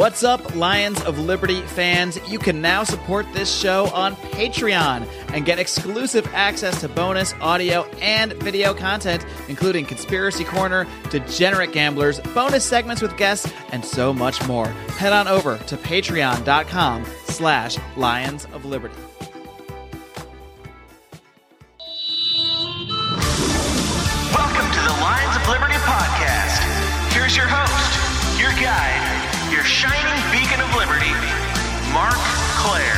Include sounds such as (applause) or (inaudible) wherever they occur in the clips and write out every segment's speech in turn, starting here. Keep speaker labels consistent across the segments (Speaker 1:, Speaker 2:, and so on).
Speaker 1: What's up, Lions of Liberty fans? You can now support this show on Patreon and get exclusive access to bonus audio and video content, including Conspiracy Corner, Degenerate Gamblers, bonus segments with guests, and so much more. Head on over to patreon.com slash Lions of Liberty.
Speaker 2: Welcome to the Lions of Liberty podcast. Here's your host, your guide, shining beacon of liberty, Marc Clair.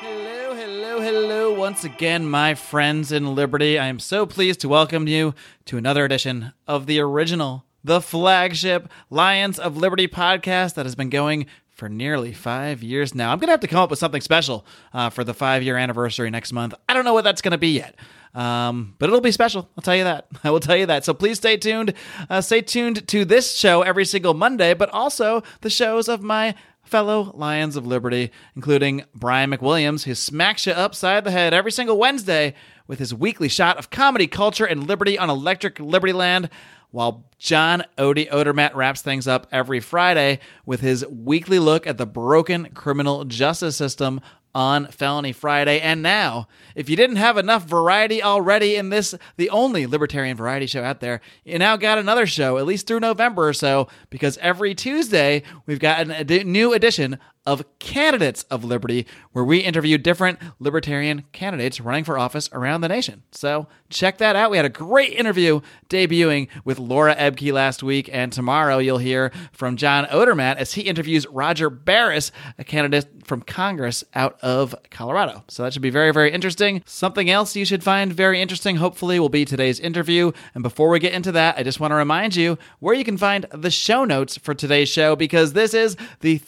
Speaker 1: Hello, hello, hello, once again, my friends in Liberty. I am so pleased to welcome you to another edition of the original, the flagship Lions of Liberty podcast that has been going for nearly five years now. I'm going to have to come up with something special uh, for the five year anniversary next month. I don't know what that's going to be yet. Um, but it'll be special. I'll tell you that. (laughs) I will tell you that. So please stay tuned. Uh, stay tuned to this show every single Monday, but also the shows of my fellow Lions of Liberty, including Brian McWilliams, who smacks you upside the head every single Wednesday with his weekly shot of comedy, culture, and liberty on Electric Liberty Land, while John Odie Odermatt wraps things up every Friday with his weekly look at the broken criminal justice system on Felony Friday. And now, if you didn't have enough variety already in this, the only libertarian variety show out there, you now got another show, at least through November or so, because every Tuesday we've got a edi- new edition of Candidates of Liberty, where we interview different libertarian candidates running for office around the nation. So check that out. We had a great interview debuting with Laura Ebke last week, and tomorrow you'll hear from John Odermatt as he interviews Roger Barris, a candidate from Congress out of Colorado. So that should be very, very interesting. Something else you should find very interesting, hopefully, will be today's interview. And before we get into that, I just want to remind you where you can find the show notes for today's show because this is the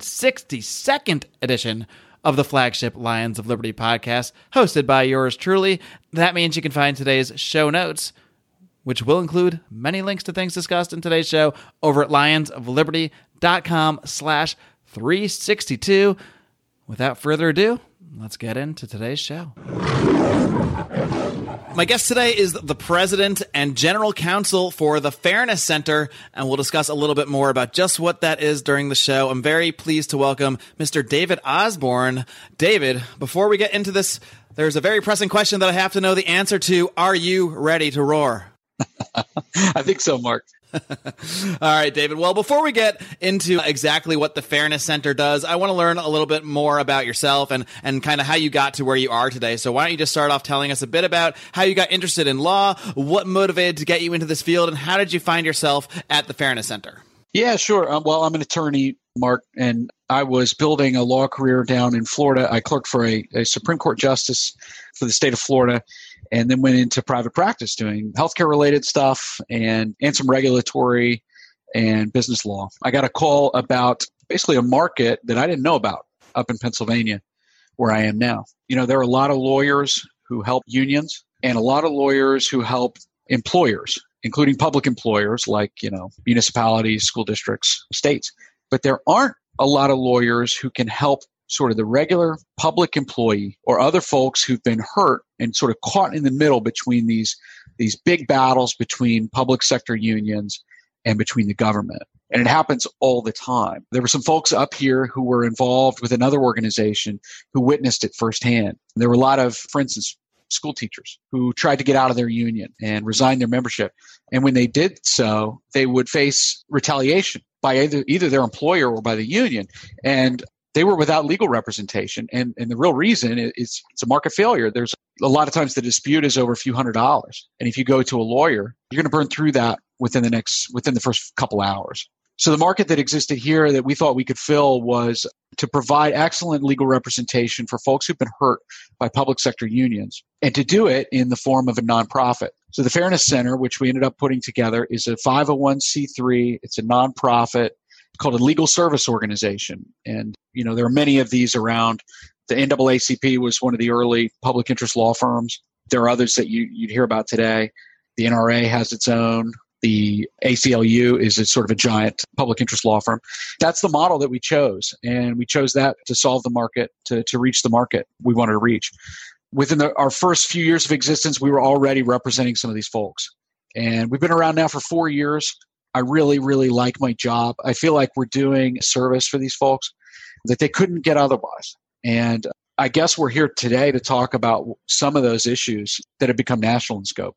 Speaker 1: 362nd edition of the flagship Lions of Liberty podcast, hosted by yours truly. That means you can find today's show notes which will include many links to things discussed in today's show over at lionsofliberty.com slash 362. Without further ado, let's get into today's show. My guest today is the president and general counsel for the Fairness Center, and we'll discuss a little bit more about just what that is during the show. I'm very pleased to welcome Mr. David Osborne. David, before we get into this, there's a very pressing question that I have to know the answer to. Are you ready to roar? (laughs)
Speaker 3: I think so, Marc. (laughs)
Speaker 1: All right, David. Well, before we get into exactly what the Fairness Center does, I want to learn a little bit more about yourself and, and kind of how you got to where you are today. So why don't you just start off telling us a bit about how you got interested in law, what motivated to get you into this field, and how did you find yourself at the Fairness Center?
Speaker 3: Yeah, sure. Um, well, I'm an attorney, Marc, and I was building a law career down in Florida. I clerked for a, a Supreme Court justice for the state of Florida and then went into private practice doing healthcare related stuff and, and some regulatory and business law. I got a call about basically a market that I didn't know about up in Pennsylvania where I am now. You know, there are a lot of lawyers who help unions and a lot of lawyers who help employers, including public employers like, you know, municipalities, school districts, states. But there aren't a lot of lawyers who can help sort of the regular public employee or other folks who've been hurt and sort of caught in the middle between these these big battles between public sector unions and between the government. And it happens all the time. There were some folks up here who were involved with another organization who witnessed it firsthand. There were a lot of, for instance, school teachers who tried to get out of their union and resign their membership. And when they did so, they would face retaliation by either, either their employer or by the union. And they were without legal representation. And, and the real reason is it's a market failure. There's a lot of times the dispute is over a few hundred dollars. And if you go to a lawyer, you're going to burn through that within the next, within the first couple hours. So the market that existed here that we thought we could fill was to provide excellent legal representation for folks who've been hurt by public sector unions and to do it in the form of a nonprofit. So the Fairness Center, which we ended up putting together, is a 501c3. It's a nonprofit called a legal service organization. And, you know, there are many of these around. The NAACP was one of the early public interest law firms. There are others that you, you'd hear about today. The NRA has its own. The ACLU is a sort of a giant public interest law firm. That's the model that we chose. And we chose that to solve the market, to, to reach the market we wanted to reach. within the, our first few years of existence, we were already representing some of these folks. And we've been around now for four years. I really, really like my job. I feel like we're doing service for these folks that they couldn't get otherwise. And I guess we're here today to talk about some of those issues that have become national in scope.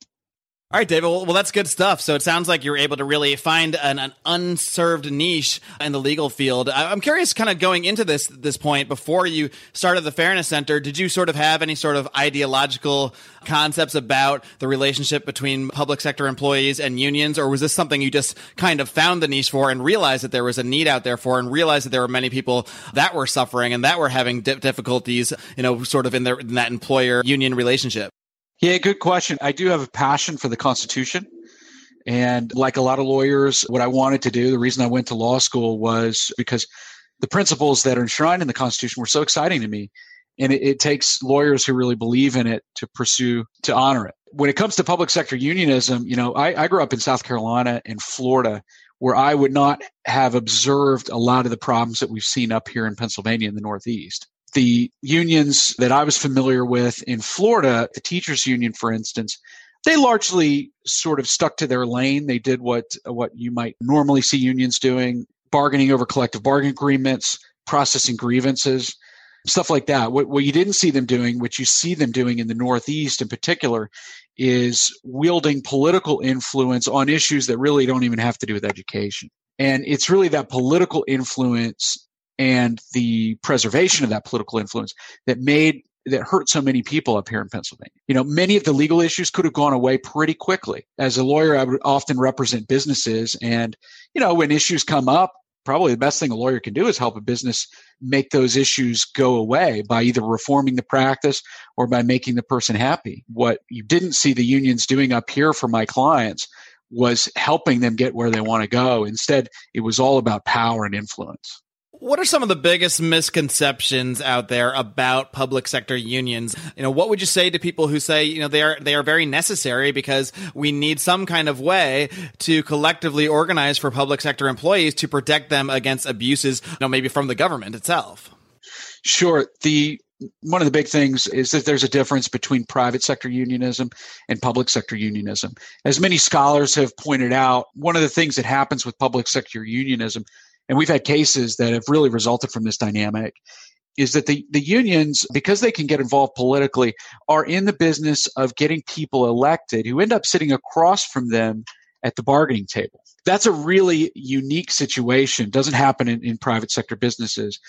Speaker 1: All right, David. Well, that's good stuff. So it sounds like you're able to really find an, an unserved niche in the legal field. I, I'm curious, kind of going into this this point before you started the Fairness Center, did you sort of have any sort of ideological concepts about the relationship between public sector employees and unions, or was this something you just kind of found the niche for and realized that there was a need out there for, and realized that there were many people that were suffering and that were having difficulties, you know, sort of in their in that employer union relationship?
Speaker 3: Yeah, good question. I do have a passion for the Constitution. And like a lot of lawyers, what I wanted to do, the reason I went to law school was because the principles that are enshrined in the Constitution were so exciting to me. And it, it takes lawyers who really believe in it to pursue, to honor it. When it comes to public sector unionism, you know, I, I grew up in South Carolina and Florida where I would not have observed a lot of the problems that we've seen up here in Pennsylvania in the Northeast the unions that I was familiar with in Florida, the teachers union, for instance, they largely sort of stuck to their lane. They did what what you might normally see unions doing, bargaining over collective bargaining agreements, processing grievances, stuff like that. What, what you didn't see them doing, what you see them doing in the Northeast in particular, is wielding political influence on issues that really don't even have to do with education. And it's really that political influence and the preservation of that political influence that made that hurt so many people up here in Pennsylvania. You know, many of the legal issues could have gone away pretty quickly. As a lawyer, I would often represent businesses and, you know, when issues come up, probably the best thing a lawyer can do is help a business make those issues go away by either reforming the practice or by making the person happy. What you didn't see the unions doing up here for my clients was helping them get where they want to go. Instead, it was all about power and influence.
Speaker 1: What are some of the biggest misconceptions out there about public sector unions? You know, what would you say to people who say, you know, they are they are very necessary because we need some kind of way to collectively organize for public sector employees to protect them against abuses, you know, maybe from the government itself?
Speaker 3: Sure. The one of the big things is that there's a difference between private sector unionism and public sector unionism. As many scholars have pointed out, one of the things that happens with public sector unionism and we've had cases that have really resulted from this dynamic is that the, the unions, because they can get involved politically, are in the business of getting people elected who end up sitting across from them at the bargaining table. That's a really unique situation. Doesn't happen in, in private sector businesses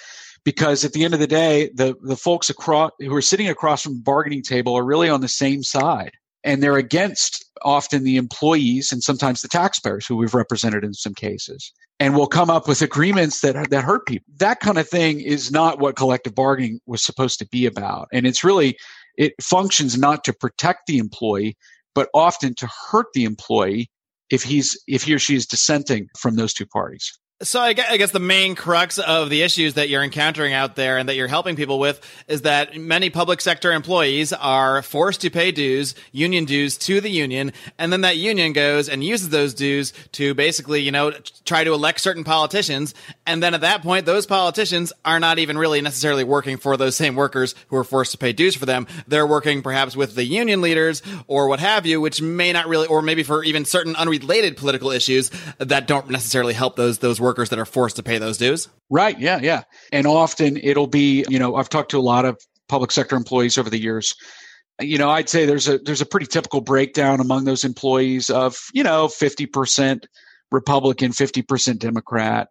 Speaker 3: because at the end of the day, the, the folks across who are sitting across from the bargaining table are really on the same side and they're against often the employees and sometimes the taxpayers who we've represented in some cases and will come up with agreements that that hurt people. That kind of thing is not what collective bargaining was supposed to be about. And it's really it functions not to protect the employee but often to hurt the employee if he's if he or she is dissenting from those two parties
Speaker 1: so I guess the main crux of the issues that you're encountering out there and that you're helping people with is that many public sector employees are forced to pay dues, union dues to the union, and then that union goes and uses those dues to basically, you know, try to elect certain politicians, and then at that point those politicians are not even really necessarily working for those same workers who are forced to pay dues for them. They're working perhaps with the union leaders or what have you, which may not really or maybe for even certain unrelated political issues that don't necessarily help those those workers workers that are forced to pay those dues?
Speaker 3: Right. Yeah. Yeah. And often it'll be, you know, I've talked to a lot of public sector employees over the years. You know, I'd say there's a there's a pretty typical breakdown among those employees of, you know, 50% Republican, 50% Democrat.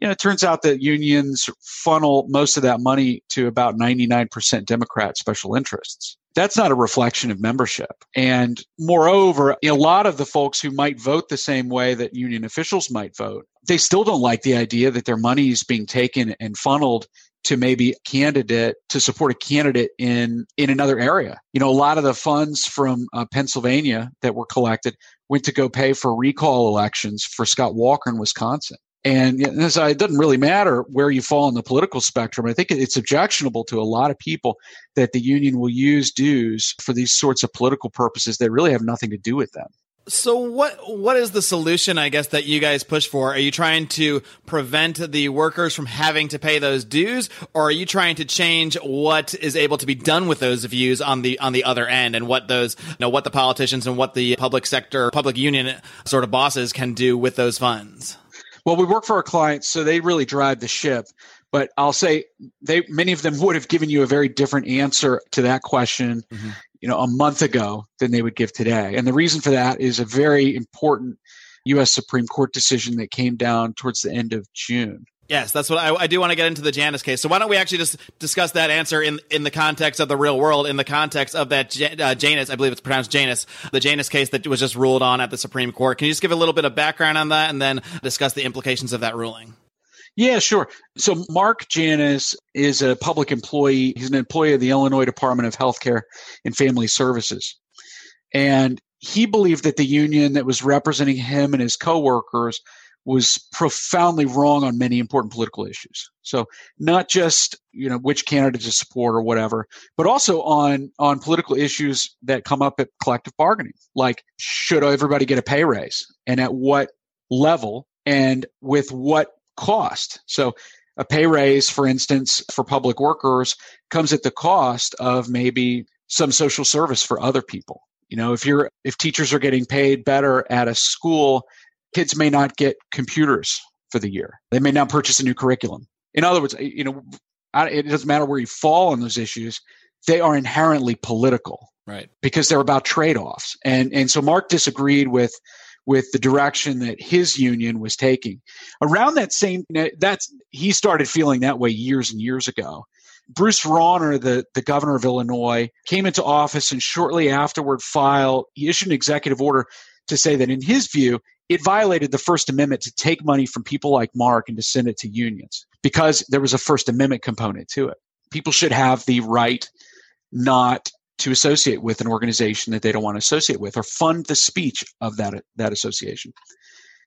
Speaker 3: You know, it turns out that unions funnel most of that money to about 99% Democrat special interests that's not a reflection of membership. And moreover, a lot of the folks who might vote the same way that union officials might vote, they still don't like the idea that their money is being taken and funneled to maybe a candidate to support a candidate in in another area. You know, a lot of the funds from uh, Pennsylvania that were collected went to go pay for recall elections for Scott Walker in Wisconsin. And it doesn't really matter where you fall on the political spectrum. I think it's objectionable to a lot of people that the union will use dues for these sorts of political purposes that really have nothing to do with them.
Speaker 1: So what what is the solution I guess that you guys push for? Are you trying to prevent the workers from having to pay those dues or are you trying to change what is able to be done with those views on the on the other end and what those you know what the politicians and what the public sector public union sort of bosses can do with those funds?
Speaker 3: Well, we work for our clients so they really drive the ship. But I'll say they many of them would have given you a very different answer to that question mm-hmm you know, a month ago than they would give today. And the reason for that is a very important U.S. Supreme Court decision that came down towards the end of June.
Speaker 1: Yes, that's what I, I, do want to get into the Janus case. So why don't we actually just discuss that answer in in the context of the real world, in the context of that uh, Janus, I believe it's pronounced Janus, the Janus case that was just ruled on at the Supreme Court. Can you just give a little bit of background on that, and then discuss the implications of that ruling?
Speaker 3: Yeah, sure. So Mark Janus is a public employee. He's an employee of the Illinois Department of Healthcare and Family Services. And he believed that the union that was representing him and his coworkers was profoundly wrong on many important political issues. So not just, you know, which candidate to support or whatever, but also on on political issues that come up at collective bargaining, like should everybody get a pay raise and at what level and with what cost. So a pay raise, for instance, for public workers comes at the cost of maybe some social service for other people. You know, if you're if teachers are getting paid better at a school, kids may not get computers for the year. They may not purchase a new curriculum. In other words, you know, it doesn't matter where you fall on those issues; they are inherently political,
Speaker 1: right?
Speaker 3: Because they're about trade-offs. And and so Mark disagreed with with the direction that his union was taking. Around that same that's he started feeling that way years and years ago. Bruce Rauner, the, the governor of Illinois, came into office and shortly afterward filed, he issued an executive order to say that in his view, it violated the First Amendment to take money from people like Mark and to send it to unions because there was a First Amendment component to it. People should have the right not to associate with an organization that they don't want to associate with or fund the speech of that, that association.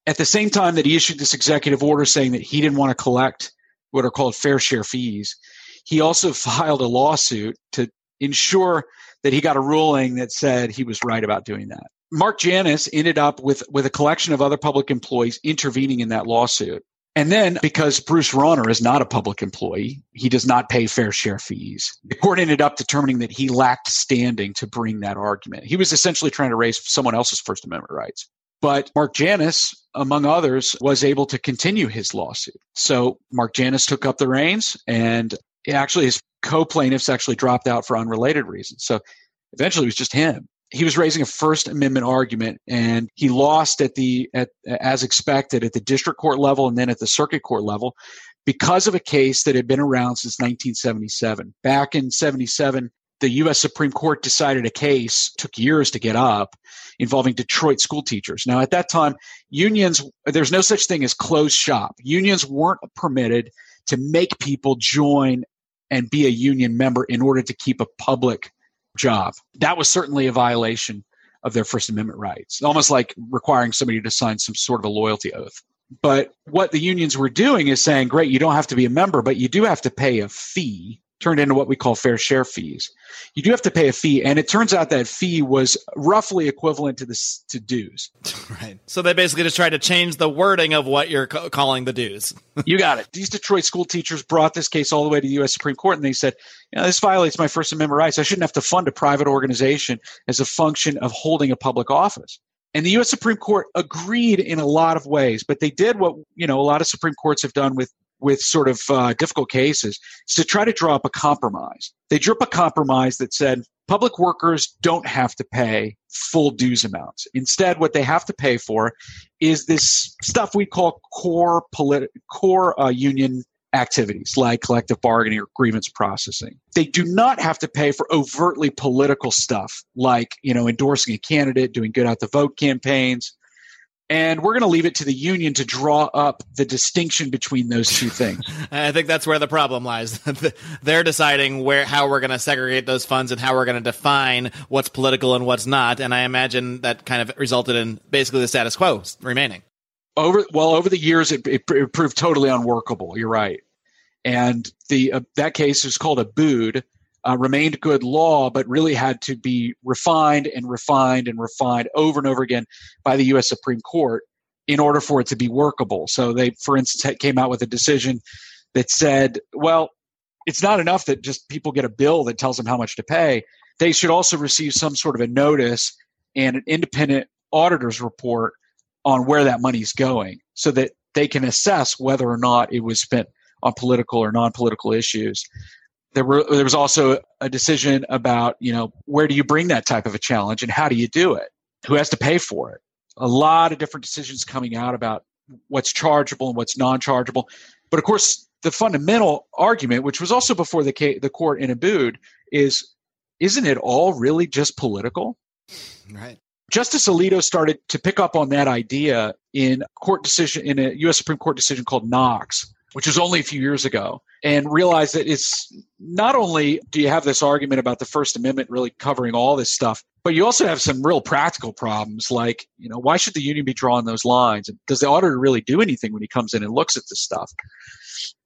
Speaker 3: At the same time that he issued this executive order saying that he didn't want to collect what are called fair share fees, he also (laughs) filed a lawsuit to ensure that he got a ruling that said he was right about doing that. Mark Janus ended up with, with a collection of other public employees intervening in that lawsuit. And then, because Bruce Rauner is not a public employee, he does not pay fair share fees. The court ended up determining that he lacked standing to bring that argument. He was essentially trying to raise someone else's First Amendment rights. But Mark Janus, among others, was able to continue his lawsuit. So Mark Janus took up the reins, and actually his co-plaintiffs actually dropped out for unrelated reasons. So eventually it was just him he was raising a First Amendment argument, and he lost at the at as expected at the district court level and then at the circuit court level because of a case that had been around since 1977. Back in 77, the U.S. Supreme Court decided a case took years to get up involving Detroit school teachers. Now, at that time, unions there's no such thing as closed shop. Unions weren't permitted to make people join and be a union member in order to keep a public job. That was certainly a violation of their First Amendment rights, almost like requiring somebody to sign some sort of a loyalty oath. But what the unions were doing is saying, great, you don't have to be a member, but you do have to pay a fee turned into what we call fair share fees. You do have to pay a fee, and it turns out that fee was roughly equivalent to this to dues. (laughs)
Speaker 1: Right. So they basically just tried to change the wording of what you're ca- calling the dues. (laughs)
Speaker 3: you got it. These Detroit school teachers brought this case all the way to the U.S. Supreme Court, and they said, you know, this violates my First Amendment rights. I shouldn't have to fund a private organization as a function of holding a public office. And the U.S. Supreme Court agreed in a lot of ways, but they did what you know a lot of Supreme Courts have done with with sort of uh, difficult cases is to try to draw up a compromise. They drew up a compromise that said public workers don't have to pay full dues amounts. Instead, what they have to pay for is this stuff we call core politi- core uh, union activities like collective bargaining or grievance processing. They do not have to pay for overtly political stuff like, you know, endorsing a candidate, doing good out the vote campaigns, and we're going to leave it to the union to draw up the distinction between those two things. (laughs)
Speaker 1: I think that's where the problem lies. (laughs) They're deciding where how we're going to segregate those funds and how we're going to define what's political and what's not. And I imagine that kind of resulted in basically the status quo remaining.
Speaker 3: Over well, over the years, it, it, it proved totally unworkable. You're right, and the uh, that case is called Abood, uh, remained good law, but really had to be refined and refined and refined over and over again by the U.S. Supreme Court in order for it to be workable. So they, for instance, came out with a decision that said, well, it's not enough that just people get a bill that tells them how much to pay. They should also receive some sort of a notice and an independent auditor's report on where that money's going so that they can assess whether or not it was spent on political or non-political issues. There were there was also a decision about, you know, where do you bring that type of a challenge and how do you do it? Who has to pay for it? A lot of different decisions coming out about what's chargeable and what's non-chargeable. But of course, the fundamental argument, which was also before the the court in Abood, is isn't it all really just political?
Speaker 1: Right.
Speaker 3: Justice Alito started to pick up on that idea in court decision in a U.S. Supreme Court decision called Knox, which was only a few years ago, and realized that it's not only do you have this argument about the First Amendment really covering all this stuff, but you also have some real practical problems like, you know, why should the union be drawing those lines? Does the auditor really do anything when he comes in and looks at this stuff?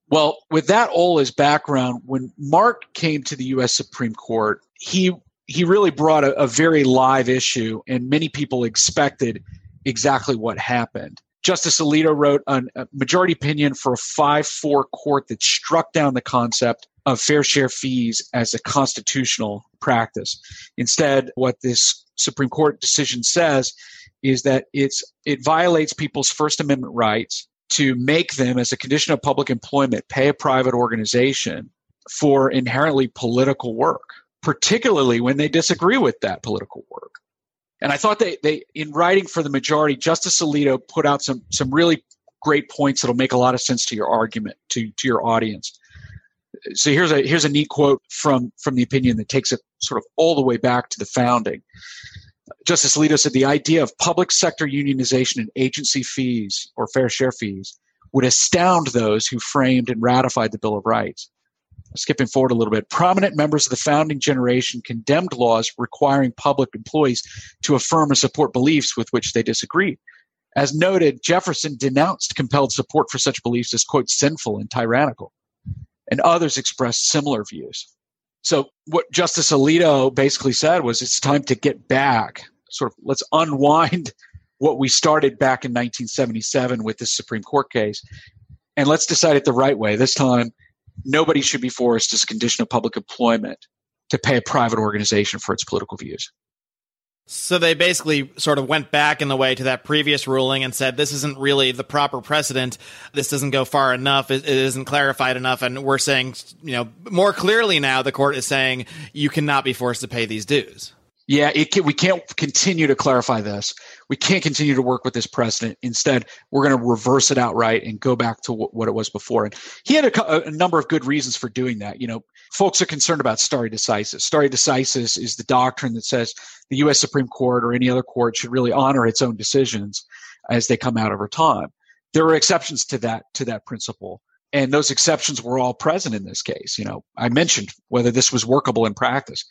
Speaker 3: Well, with that all as background, when Mark came to the U.S. Supreme Court, he he really brought a, a very live issue, and many people expected exactly what happened. Justice Alito wrote a majority opinion for a 5 4 court that struck down the concept of fair share fees as a constitutional practice. Instead, what this Supreme Court decision says is that it's it violates people's First Amendment rights to make them, as a condition of public employment, pay a private organization for inherently political work particularly when they disagree with that political work. And I thought they, they in writing for the majority, Justice Alito put out some some really great points that'll make a lot of sense to your argument, to, to your audience. So here's a here's a neat quote from from the opinion that takes it sort of all the way back to the founding. Justice Alito said the idea of public sector unionization and agency fees or fair share fees would astound those who framed and ratified the Bill of Rights skipping forward a little bit, prominent members of the founding generation condemned laws requiring public employees to affirm and support beliefs with which they disagreed. As noted, Jefferson denounced compelled support for such beliefs as, quote, sinful and tyrannical. And others expressed similar views. So, what Justice Alito basically said was it's time to get back, sort of, let's unwind (laughs) what we started back in 1977 with this Supreme Court case, and let's decide it the right way. This time, nobody should be forced as a condition of public employment to pay a private organization for its political views.
Speaker 1: So they basically sort of went back in the way to that previous ruling and said this isn't really the proper precedent. This doesn't go far enough. It, it isn't clarified enough. And we're saying, you know, more clearly now the court is saying you cannot be forced to pay these dues.
Speaker 3: Yeah, can, we can't continue to clarify this. We can't continue to work with this precedent. Instead, we're going to reverse it outright and go back to w- what it was before. And he had a, a, number of good reasons for doing that. You know, folks are concerned about stare decisis. Stare decisis is the doctrine that says the U.S. Supreme Court or any other court should really honor its own decisions as they come out over time. There are exceptions to that to that principle and those exceptions were all present in this case. You know, I mentioned whether this was workable in practice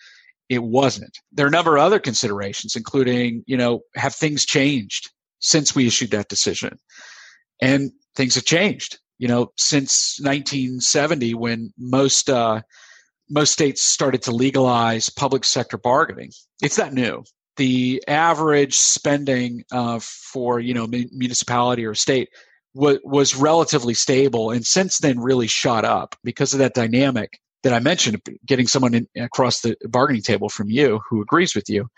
Speaker 3: it wasn't. There are a number of other considerations, including, you know, have things changed since we issued that decision? And things have changed, you know, since 1970 when most, uh, most states started to legalize public sector bargaining. It's that new. The average spending uh, for, you know, municipality or state was, was relatively stable and since then really shot up because of that dynamic that I mentioned, getting someone in, across the bargaining table from you who agrees with you.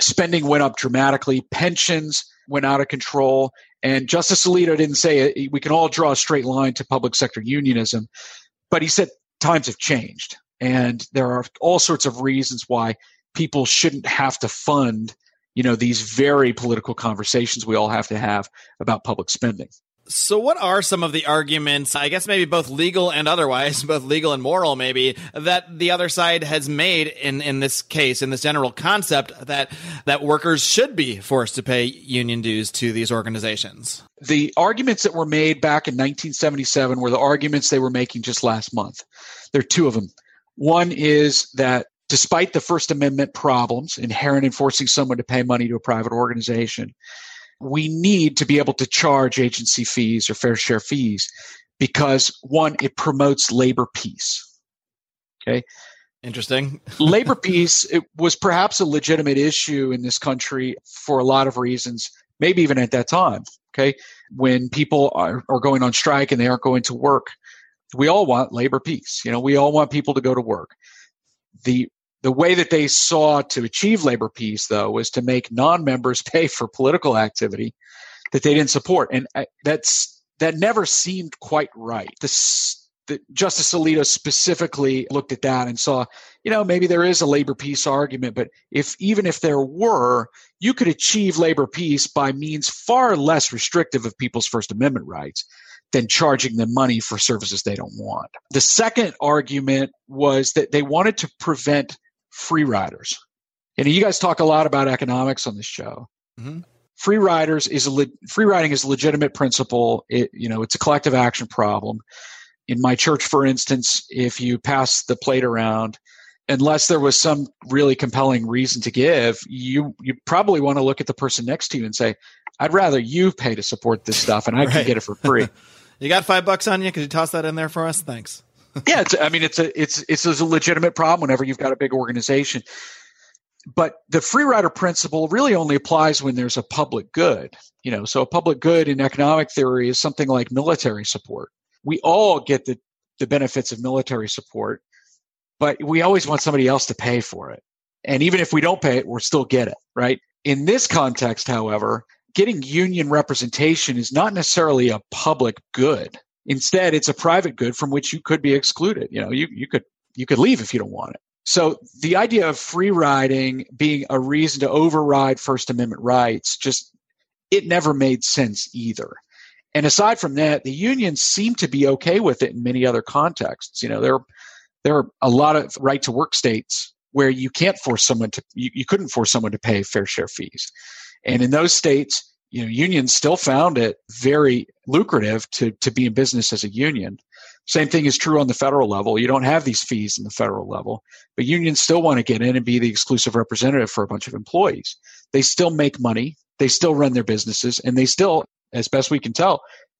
Speaker 3: Spending went up dramatically. Pensions went out of control. And Justice Alito didn't say we can all draw a straight line to public sector unionism, but he said times have changed. And there are all sorts of reasons why people shouldn't have to fund, you know, these very political conversations we all have to have about public spending.
Speaker 1: So, what are some of the arguments, I guess maybe both legal and otherwise, (laughs) both legal and moral, maybe, that the other side has made in, in this case, in this general concept that, that workers should be forced to pay union dues to these organizations?
Speaker 3: The arguments that were made back in 1977 were the arguments they were making just last month. There are two of them. One is that despite the First Amendment problems inherent in forcing someone to pay money to a private organization, we need to be able to charge agency fees or fair share fees because one, it promotes labor peace. Okay.
Speaker 1: Interesting. (laughs)
Speaker 3: labor peace it was perhaps a legitimate issue in this country for a lot of reasons, maybe even at that time. Okay. When people are, are going on strike and they aren't going to work, we all want labor peace. You know, we all want people to go to work. The the way that they saw to achieve labor peace, though, was to make non-members (laughs) pay for political activity that they didn't support, and uh, that's that never seemed quite right. The, Justice Alito specifically looked at that and saw, you know, maybe there is a labor peace argument, but if even if there were, you could achieve labor peace by means far less restrictive of people's First Amendment rights than charging them money for services they don't want. The second argument was that they wanted to prevent free riders. And you guys talk a lot about economics on this show.
Speaker 1: Mm-hmm.
Speaker 3: Free riders is a le- free riding is a legitimate principle. It, you know, it's a collective action problem. In my church, for instance, if you pass the plate around, unless there was some really compelling reason to give, you you probably want to look at the person next to you and say, "I'd rather you pay to support this stuff, and I
Speaker 1: Right.
Speaker 3: can get it for free." (laughs)
Speaker 1: You got five bucks on you? Could you toss that in there for us? Thanks.
Speaker 3: Yeah, it's, I mean, it's a it's it's a legitimate problem whenever you've got a big organization. But the free rider principle really only applies when there's a public good. You know, so a public good in economic theory is something like military support. We all get the the benefits of military support, but we always want somebody else to pay for it. And even if we don't pay it, we'll still get it, right? In this context, however, getting union representation is not necessarily a public good. Instead, it's a private good from which you could be excluded. You know, you, you could you could leave if you don't want it. So the idea of free riding being a reason to override First Amendment rights just it never made sense either. And aside from that, the unions seem to be okay with it in many other contexts. You know, there there are a lot of right to work states where you can't force someone to you, you couldn't force someone to pay fair share fees. And in those states, you know, unions still found it very lucrative to to be in business as a union. Same thing is true on the federal level. You don't have these fees in the federal level, but unions still want to get in and be the exclusive representative for a bunch of employees. They still make money, they still run their businesses, and they still, as best we can tell,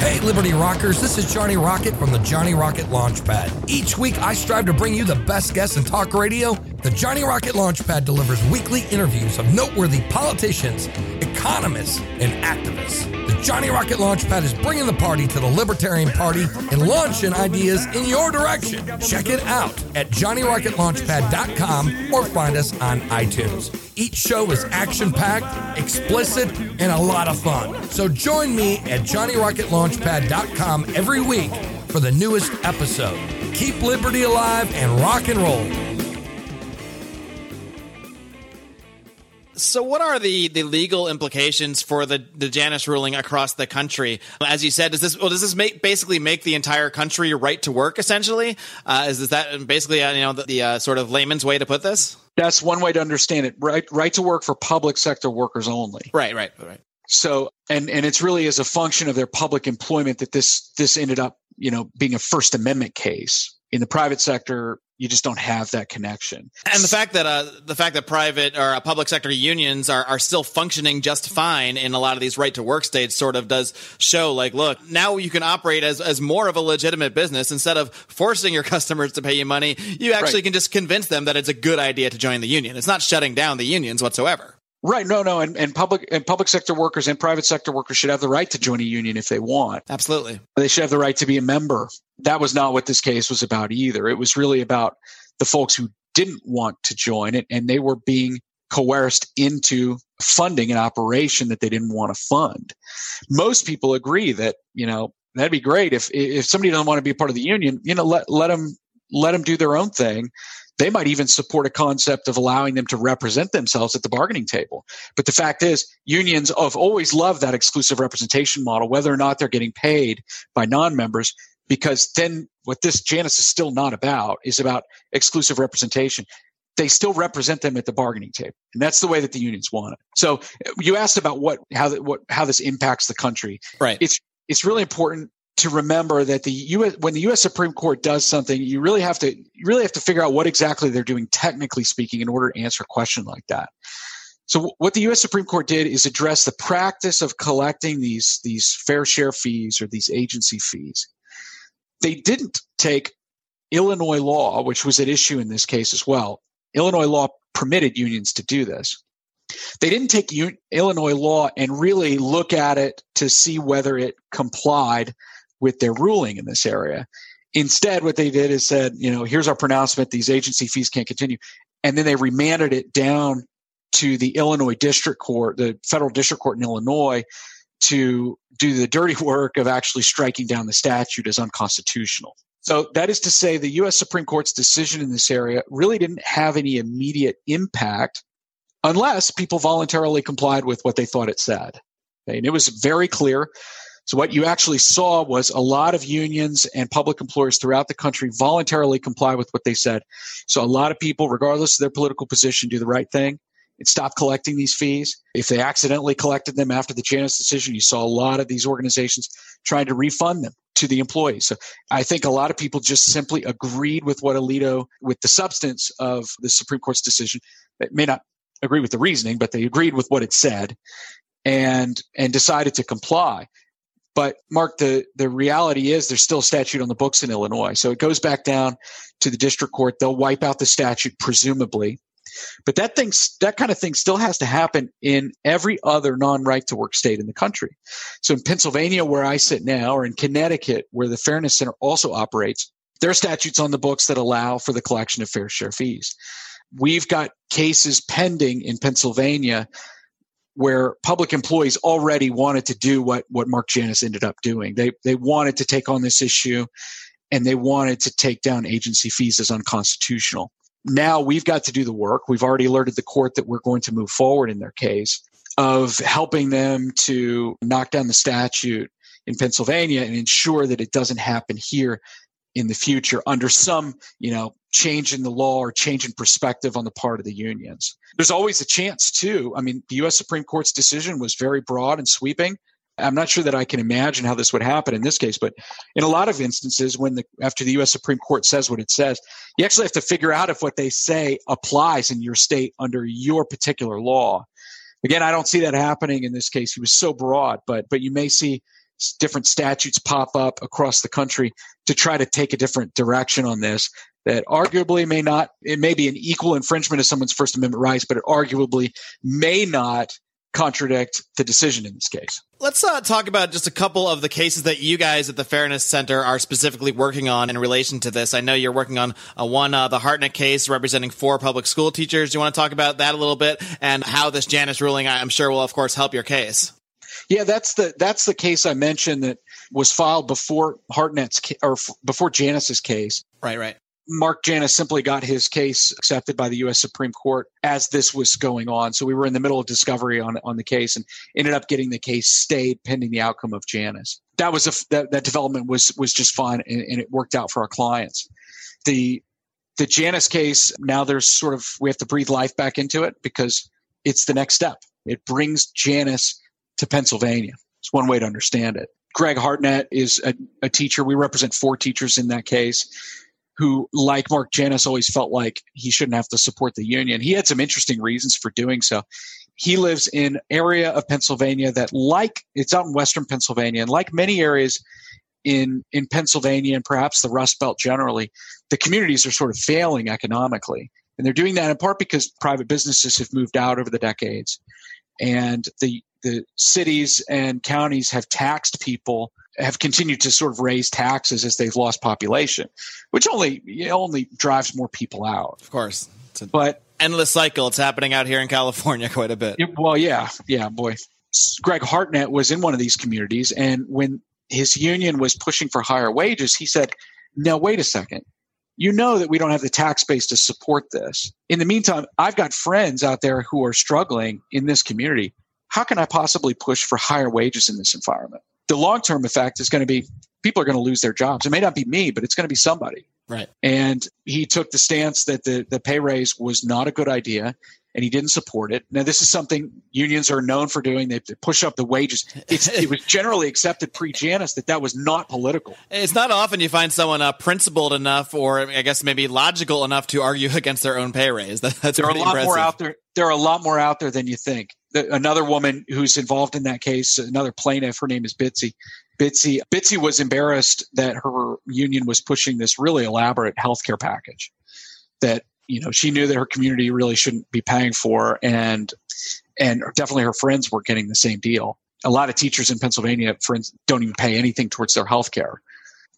Speaker 4: Hey, Liberty Rockers, this is Johnny Rocket from the Johnny Rocket Launchpad. Each week, I strive to bring you the best guests in talk radio. The Johnny Rocket Launchpad delivers weekly interviews of noteworthy politicians, economists, and activists. The Johnny Rocket Launchpad is bringing the party to the Libertarian Party and launching ideas in your direction. Check it out at JohnnyRocketLaunchpad.com or find us on iTunes. Each show is action packed, explicit, and a lot of fun. So join me at JohnnyRocketLaunchpad.com every week for the newest episode. Keep liberty alive and rock and roll.
Speaker 1: So, what are the, the legal implications for the, the Janus ruling across the country? As you said, does this well, does this make basically make the entire country right to work? Essentially, uh, is, is that basically uh, you know the, the uh, sort of layman's way to put this?
Speaker 3: That's one way to understand it. Right, right to work for public sector workers only.
Speaker 1: Right, right, right.
Speaker 3: So, and and it's really as a function of their public employment that this this ended up, you know, being a First Amendment case. In the private sector, you just don't have that connection.
Speaker 1: And the fact that uh, the fact that private or uh, public sector unions are, are still functioning just fine in a lot of these right to work states sort of does show like, look, now you can operate as, as more of a legitimate business instead of forcing your (laughs) customers to pay you money. You actually
Speaker 3: Right.
Speaker 1: can just convince them that it's a good idea to join the union. It's not shutting down the unions whatsoever.
Speaker 3: Right? No, no, and, and public and public sector workers and private sector workers should have the right to join a union if they want.
Speaker 1: Absolutely.
Speaker 3: They should have the right to be a member. That was not what this case was about either. It was really about the folks who didn't want to join it and they were being coerced into funding an operation that they didn't want to fund. Most people agree that, you know, that'd be great if if somebody doesn't want to be a part of the union, you know, let let them let them do their own thing. They might even support a concept of allowing them to represent themselves at the bargaining table. But the fact is, unions have always loved that exclusive representation model, whether or not they're getting paid by non members, because then what this Janus is still not about is about exclusive representation. They still represent them at the bargaining table, and that's the way that the unions want it. So you asked about what how what how this impacts the country.
Speaker 1: Right.
Speaker 3: It's it's really important to remember that the US when the US Supreme Court does something, you really have to you really have to figure out what exactly they're doing technically speaking in order to answer a question like that. So what the US Supreme Court did is address the practice of collecting these these fair share fees or these agency fees. They didn't take Illinois law, which was at issue in this case as well. Illinois law permitted unions to do this. They didn't take Illinois law and really look at it to see whether it complied with their ruling in this area. Instead, what they did is said, you know, here's our pronouncement, these agency fees can't continue. And then they remanded it down to the Illinois District Court, the federal district court in Illinois, to do the dirty (laughs) work of actually striking down the statute as unconstitutional. So that is to say, the U.S. Supreme Court's decision in this area really didn't have any immediate impact unless people voluntarily complied with what they thought it said. And it was very clear so what you actually saw was a lot of unions and public employers throughout the country voluntarily comply with what they said. So a lot of people, regardless of their political position, do the right thing and stop collecting these fees. If they accidentally collected them after the Janus decision, you saw a lot of these organizations trying to refund them to the employees. So I think a lot of people just simply agreed with what Alito, with the substance of the Supreme Court's decision. They may not agree with the reasoning, but they agreed with what it said and and decided to comply. But Marc, the, the reality is there's still a statute on the books in Illinois. So it goes back down to the district court. They'll wipe out the statute, presumably. But that thing, that kind of thing still has to happen in every other non-right to work state in the country. So in Pennsylvania, where I sit now, or in Connecticut, where the Fairness Center also operates, there are statutes on the books that allow for the collection of fair share fees. We've got cases pending in Pennsylvania where public employees already wanted to do what what Mark Janus ended up doing. They they wanted to take on this issue and they wanted to take down agency fees as unconstitutional. Now we've got to do the work. We've already alerted the court that we're going to move forward in their case of helping them to knock down the statute in Pennsylvania and ensure that it doesn't happen here in the future under some, you know, change in the law or change in perspective on the part of the unions. There's always a chance too. I mean, the US Supreme Court's decision was very broad and sweeping. I'm not sure that I can imagine how this would happen in this case, but in a lot of instances, when the after the U.S. Supreme Court says what it says, you actually have to figure out if what they say applies in your state under your particular law. Again, I don't see that happening in this case. He was so broad, but but you may see different statutes pop up across the country to try to take a different direction on this that arguably may not it may be an equal infringement of someone's first amendment rights but it arguably may not contradict the decision in this case
Speaker 1: let's uh, talk about just a couple of the cases that you guys at the fairness center are specifically working on in relation to this i know you're working on uh, one uh, the hartnett case representing four public school teachers do you want to talk about that a little bit and how this janus ruling i'm sure will of course help your case
Speaker 3: yeah, that's the that's the case I mentioned that was filed before Hartnett's or f- before Janus's case.
Speaker 1: Right, right.
Speaker 3: Mark Janus simply got his case accepted by the U.S. Supreme Court as this was going on. So we were in the middle of discovery on on the case and ended up getting the case stayed pending the outcome of Janus. That was a that, that development was was just fine and, and it worked out for our clients. The the Janus case now there's sort of we have to breathe life back into it because it's the next step. It brings Janus to Pennsylvania. It's one way to understand it. Greg Hartnett is a, a teacher. We represent four teachers in that case who, like Mark Janus, always felt like he shouldn't have to support the union. He had some interesting reasons for doing so. He lives in area of Pennsylvania that, like it's out in western Pennsylvania, and like many areas in in Pennsylvania and perhaps the Rust Belt generally, the communities are sort of failing economically, and they're doing that in part because private businesses have moved out over the decades, and the the cities and counties have taxed people have continued to sort of raise taxes as they've lost population, which only only drives more people out.
Speaker 1: Of course,
Speaker 3: but
Speaker 1: endless cycle. It's happening out here in California (laughs) quite a bit.
Speaker 3: It, well, yeah, yeah, boy. Greg Hartnett was in one of these communities, and when his union was pushing for higher wages, he said, "Now wait a second. you know that we don't have the tax base to support this. In the meantime, I've got friends out there who are struggling in this community. How can I possibly push for higher wages in this environment? The long term effect is going to be people are going to lose their jobs. It may not be me, but it's going to be somebody.
Speaker 1: Right.
Speaker 3: And he took the stance that the, the pay raise was not a good idea and he didn't support it. Now, this is something unions are known for doing. They push up the wages. It's, it was (laughs) generally accepted pre Janus that that was not political.
Speaker 1: It's not often you find someone uh, principled enough, or I guess maybe logical enough to argue (laughs) against their own pay raise. That, that's
Speaker 3: there are a lot
Speaker 1: impressive.
Speaker 3: more out there. There are a lot more out there than you think. The, another woman who's involved in that case, another plaintiff, her name is Bitsy. Bitsy Bitsy was embarrassed that her union was pushing this really elaborate healthcare package that you know she knew that her community really shouldn't be paying for and and definitely her friends were getting the same deal a lot of teachers in pennsylvania friends don't even pay anything towards their health care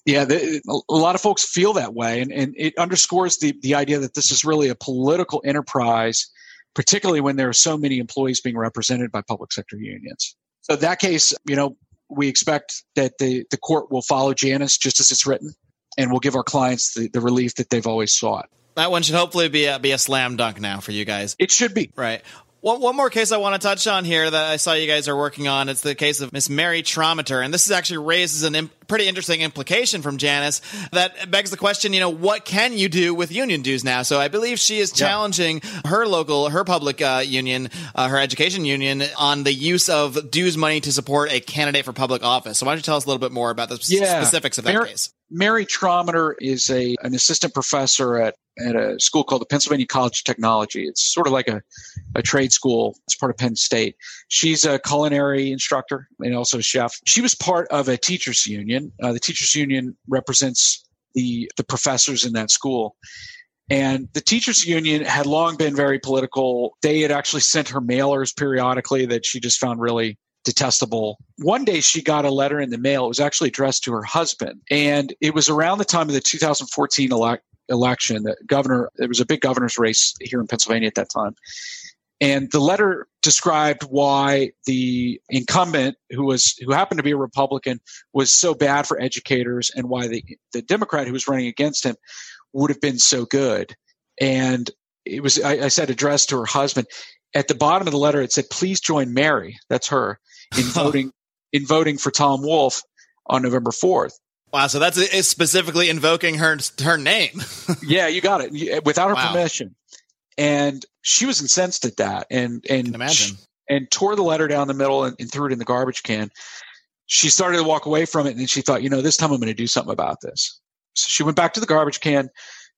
Speaker 3: yeah the, a lot of folks feel that way and, and it underscores the, the idea that this is really a political enterprise particularly when there are so many employees being represented by public sector unions so that case you know we expect that the, the court will follow janus just as it's written and will give our clients the, the relief that they've always sought
Speaker 1: that one should hopefully be a, be a slam dunk now for you guys.
Speaker 3: It should be.
Speaker 1: Right. One, one more case I want to touch on here that I saw you guys are working on. It's the case of Miss Mary Trometter. And this is actually raises an imp- pretty interesting implication from Janus that begs the question, you know, what can you do with union dues now? So I believe she is challenging yep. her local, her public uh, union, uh, her education union on the use of dues money to support a candidate for public office. So why don't you tell us a little bit more about the yeah. specifics of that
Speaker 3: Mary,
Speaker 1: case?
Speaker 3: Mary Trometter is a an assistant professor at at a school called the Pennsylvania College of Technology. It's sort of like a, a trade school. It's part of Penn State. She's a culinary instructor and also a chef. She was part of a teachers union. Uh, the teachers union represents the the professors in that school. And the teachers union had long been very political. They had actually sent her mailers periodically that she just found really detestable. One day she got a letter in the mail. It was actually addressed to her husband. And it was around the time of the 2014 elect- election. Governor, there was a big governor's race here in Pennsylvania at that time. And the letter described why the incumbent, who was who happened to be a Republican, was so bad for educators, and why the the Democrat who was running against him would have been so good. And it was, I, I said, addressed to her husband. At the bottom of the letter, it said, "Please join Mary." That's her in (laughs) voting in voting for Tom Wolf on November fourth.
Speaker 1: Wow, so that's is specifically invoking her her name. (laughs)
Speaker 3: yeah, you got it without her wow. permission, and she was incensed at that, and and
Speaker 1: imagine
Speaker 3: and tore the letter down the middle and, and threw it in the garbage can. She started to walk away from it, and then she thought, you know, this time I'm going to do something about this. So she went back to the garbage can,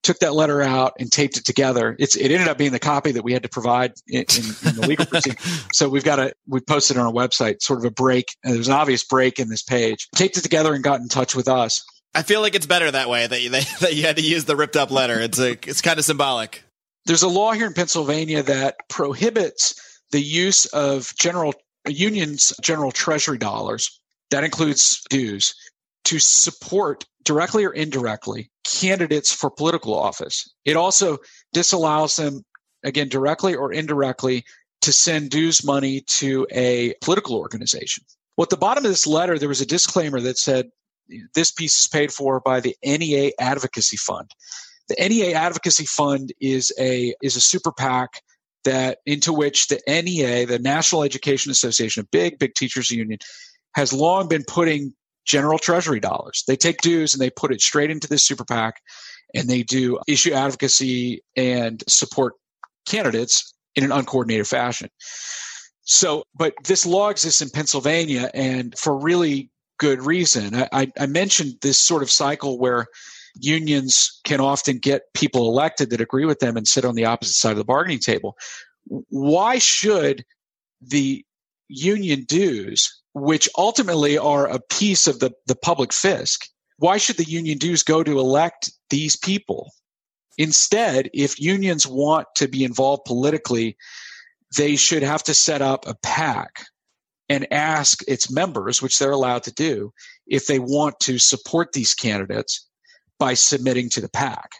Speaker 3: took that letter out and taped it together. It's it ended up being the copy that we had to provide in, in, in the legal (laughs) proceeding. So we've got a we posted on our website sort of a break. There's an obvious break in this page. Taped it together and got in touch with us.
Speaker 1: I feel like it's better that way that you that you had to use the ripped up letter. It's a it's kind of symbolic.
Speaker 3: There's a law here in Pennsylvania that prohibits the use of general unions general treasury dollars. That includes dues to support directly or indirectly candidates for political office. It also disallows them, again, directly or indirectly, to send dues money to a political organization. Well, at the bottom of this letter, there was a disclaimer that said this piece is paid for by the NEA Advocacy Fund. The NEA Advocacy Fund is a is a super PAC that into which the NEA, the National Education Association, a big big teachers union, has long been putting general treasury dollars. They take dues and they put it straight into this super PAC and they do issue advocacy and support candidates in an uncoordinated fashion. So, but this law exists in Pennsylvania and for really good reason. I, I mentioned this sort of cycle where unions can often get people elected that agree with them and sit on the opposite side of the bargaining table. Why should the union dues which ultimately are a piece of the, the public fisc. Why should the union dues go to elect these people? Instead, if unions want to be involved politically, they should have to set up a PAC and ask its members, which they're allowed to do, if they want to support these candidates by submitting to the PAC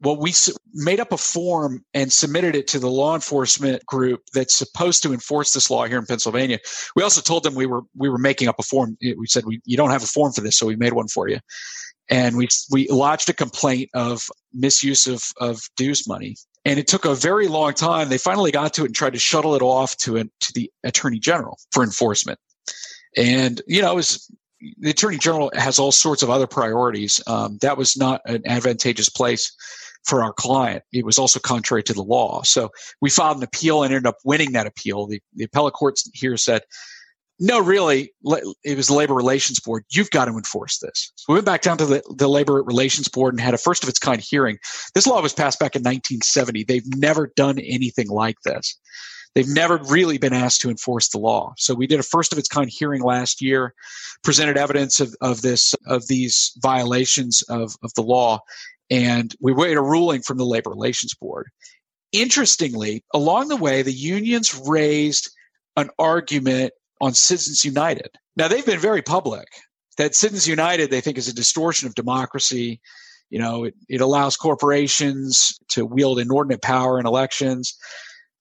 Speaker 3: well, we made up a form and submitted it to the law enforcement group that's supposed to enforce this law here in Pennsylvania. We also told them we were we were making up a form. We said we, you don't have a form for this, so we made one for you. and we we lodged a complaint of misuse of of dues money. And it took a very long time. They finally got to it and tried to shuttle it off to a, to the attorney general for enforcement. And you know, it was the attorney general has all sorts of other priorities. Um, that was not an advantageous place for our client. It was also contrary to the law. So we filed an appeal and ended up winning that appeal. The, the appellate court here said, no, really, it was the Labor Relations Board. You've got to enforce this. So we went back down to the, the Labor Relations Board and had a first of its kind hearing. This law was passed back in 1970. They've never done anything like this. They've never really been asked to enforce the law. So we did a first of its kind hearing last year, presented evidence of, of this of these violations of, of the law, and we wait a ruling from the Labor Relations Board. Interestingly, along the way, the unions raised an argument on Citizens United. Now they've been very public that Citizens United they think is a distortion of democracy. You know, it, it allows corporations to wield inordinate power in elections.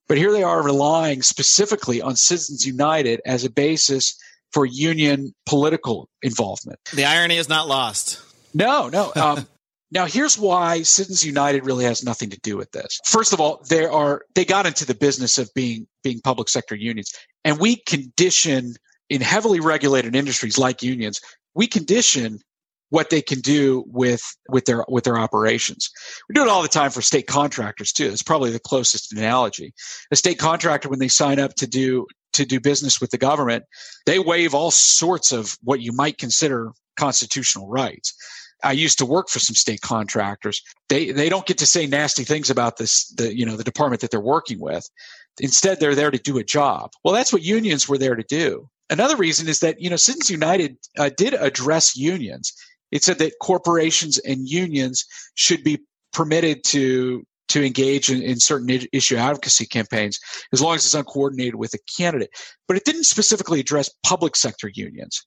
Speaker 3: But here they are relying specifically on Citizens United as a basis for union political involvement.
Speaker 1: The irony is not lost.
Speaker 3: No, no. Um, (laughs) now here's why Citizens United really has nothing to do with this. First of all, they are they got into the business of being being public sector unions, and we condition in heavily regulated industries like unions, we condition what they can do with with their with their operations. We do it all the time for state contractors too. It's probably the closest analogy. A state contractor when they sign up to do to do business with the government, they waive all sorts of what you might consider constitutional rights. I used to work for some state contractors. They they don't get to say nasty things about this the you know the department that they're working with. Instead, they're there to do a job. Well, that's what unions were there to do. Another reason is that you know Citizens United uh, did address unions it said that corporations and unions should be permitted to to engage in, in, certain issue advocacy campaigns as long as it's uncoordinated with a candidate. But it didn't specifically address public sector unions.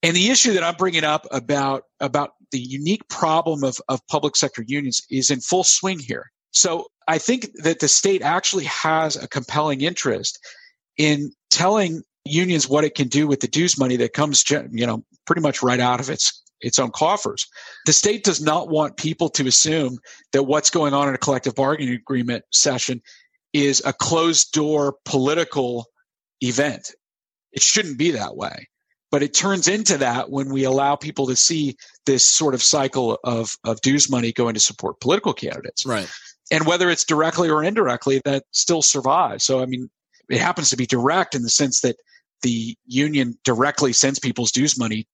Speaker 3: And the issue that I'm bringing up about about the unique problem of, of public sector unions is in full swing here. So I think that the state actually has a compelling interest in telling unions what it can do with the dues money that comes, you know, pretty much right out of its its own coffers. The state does not want people to assume that what's going on in a collective bargaining agreement session is a closed door political event. It shouldn't be that way. But it turns into that when we allow people to see this sort of cycle of, of dues money going to support political candidates.
Speaker 1: Right.
Speaker 3: And whether it's directly or indirectly, that still survives. So, I mean, it happens to be direct in the sense that the union directly sends people's dues money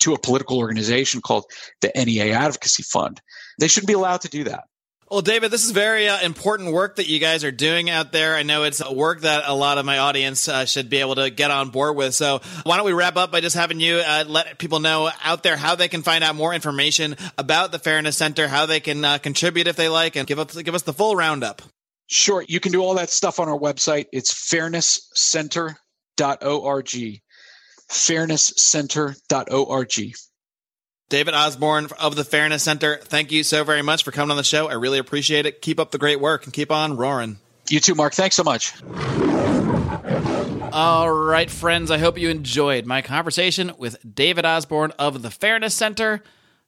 Speaker 3: to a political organization called the NEA Advocacy Fund. They shouldn't be allowed to do that.
Speaker 1: Well, David, this is very uh, important work that you guys are doing out there. I know it's work that a lot of my audience uh, should be able to get on board with. So, why don't we wrap up by just having you uh, let people know out there how they can find out more information about the Fairness Center, how they can uh, contribute if they like, and give us give us the full roundup.
Speaker 3: Sure, you can do all that stuff on our website. It's fairnesscenter.org fairnesscenter.org.
Speaker 1: David Osborne of the Fairness Center, thank you so very much for coming on the show. I really appreciate it. Keep up the great work and keep on roaring.
Speaker 3: You too, Marc. Thanks so much.
Speaker 1: All right, friends. I hope you enjoyed my conversation with David Osborne of the Fairness Center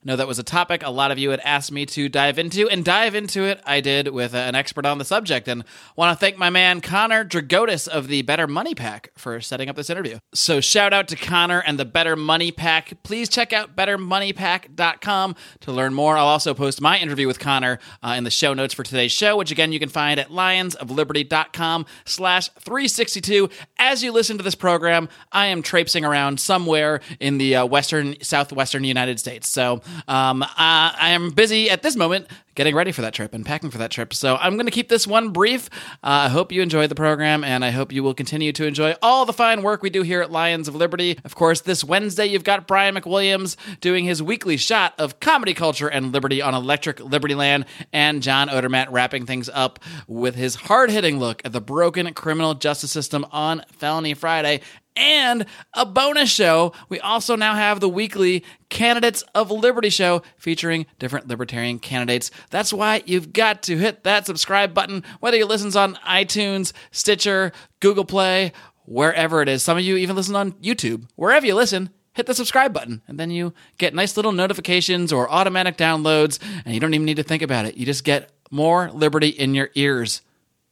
Speaker 1: know that was a topic a lot of you had asked me to dive into, and dive into it I did with an expert on the subject. And want to thank my man Connor Dragotis of the Better Money Pack for setting up this interview. So shout out to Connor and the Better Money Pack. Please check out bettermoneypack.com to learn more. I'll also post my interview with Connor uh, in the show notes for today's show, which again you can find at lionsofliberty.com slash 362. As you listen to this program, I am traipsing around somewhere in the uh, western, southwestern United States. So um, uh, I am busy at this moment getting ready for that trip and packing for that trip. So I'm going to keep this one brief. Uh, I hope you enjoyed the program, and I hope you will continue to enjoy all the fine work we do here at Lions of Liberty. Of course, this Wednesday, you've got Brian McWilliams doing his weekly shot of comedy culture and liberty on Electric Liberty Land, and John Odermatt wrapping things up with his hard hitting look at the broken criminal justice system on Felony Friday and a bonus show. We also now have the weekly Candidates of Liberty show featuring different libertarian candidates. That's why you've got to hit that subscribe button, whether you listen on iTunes, Stitcher, Google Play, wherever it is. Some of you even listen on YouTube. Wherever you listen, hit the subscribe button and then you get nice little notifications or automatic downloads and you don't even need to think about it. You just get more liberty in your ears.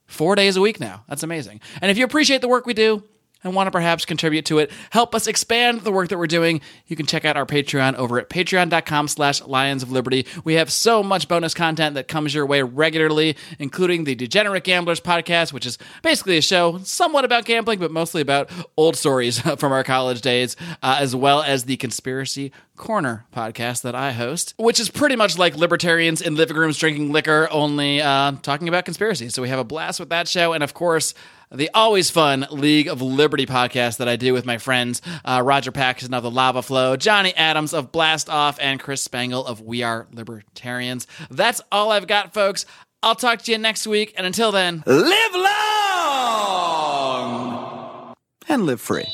Speaker 1: Four days a week now. That's amazing. And if you appreciate the work we do, and want to perhaps contribute to it, help us expand the work that we're doing, you can check out our Patreon over at patreon.com slash Lions of Liberty. We have so much bonus content that comes your way regularly, including the Degenerate Gamblers podcast, which is basically a show somewhat about gambling, but mostly about old stories (laughs) from our college days, uh, as well as the Conspiracy Corner podcast that I host, which is pretty much like libertarians in living rooms drinking liquor, only uh, talking about conspiracies. So we have a blast with that show. And of course, the always fun League of Liberty podcast that I do with my friends uh, Roger Paxton of the Lava Flow, Johnny Adams of Blast Off, and Chris Spangle of We Are Libertarians. That's all I've got, folks. I'll talk to you next week, and until then, live long and live free.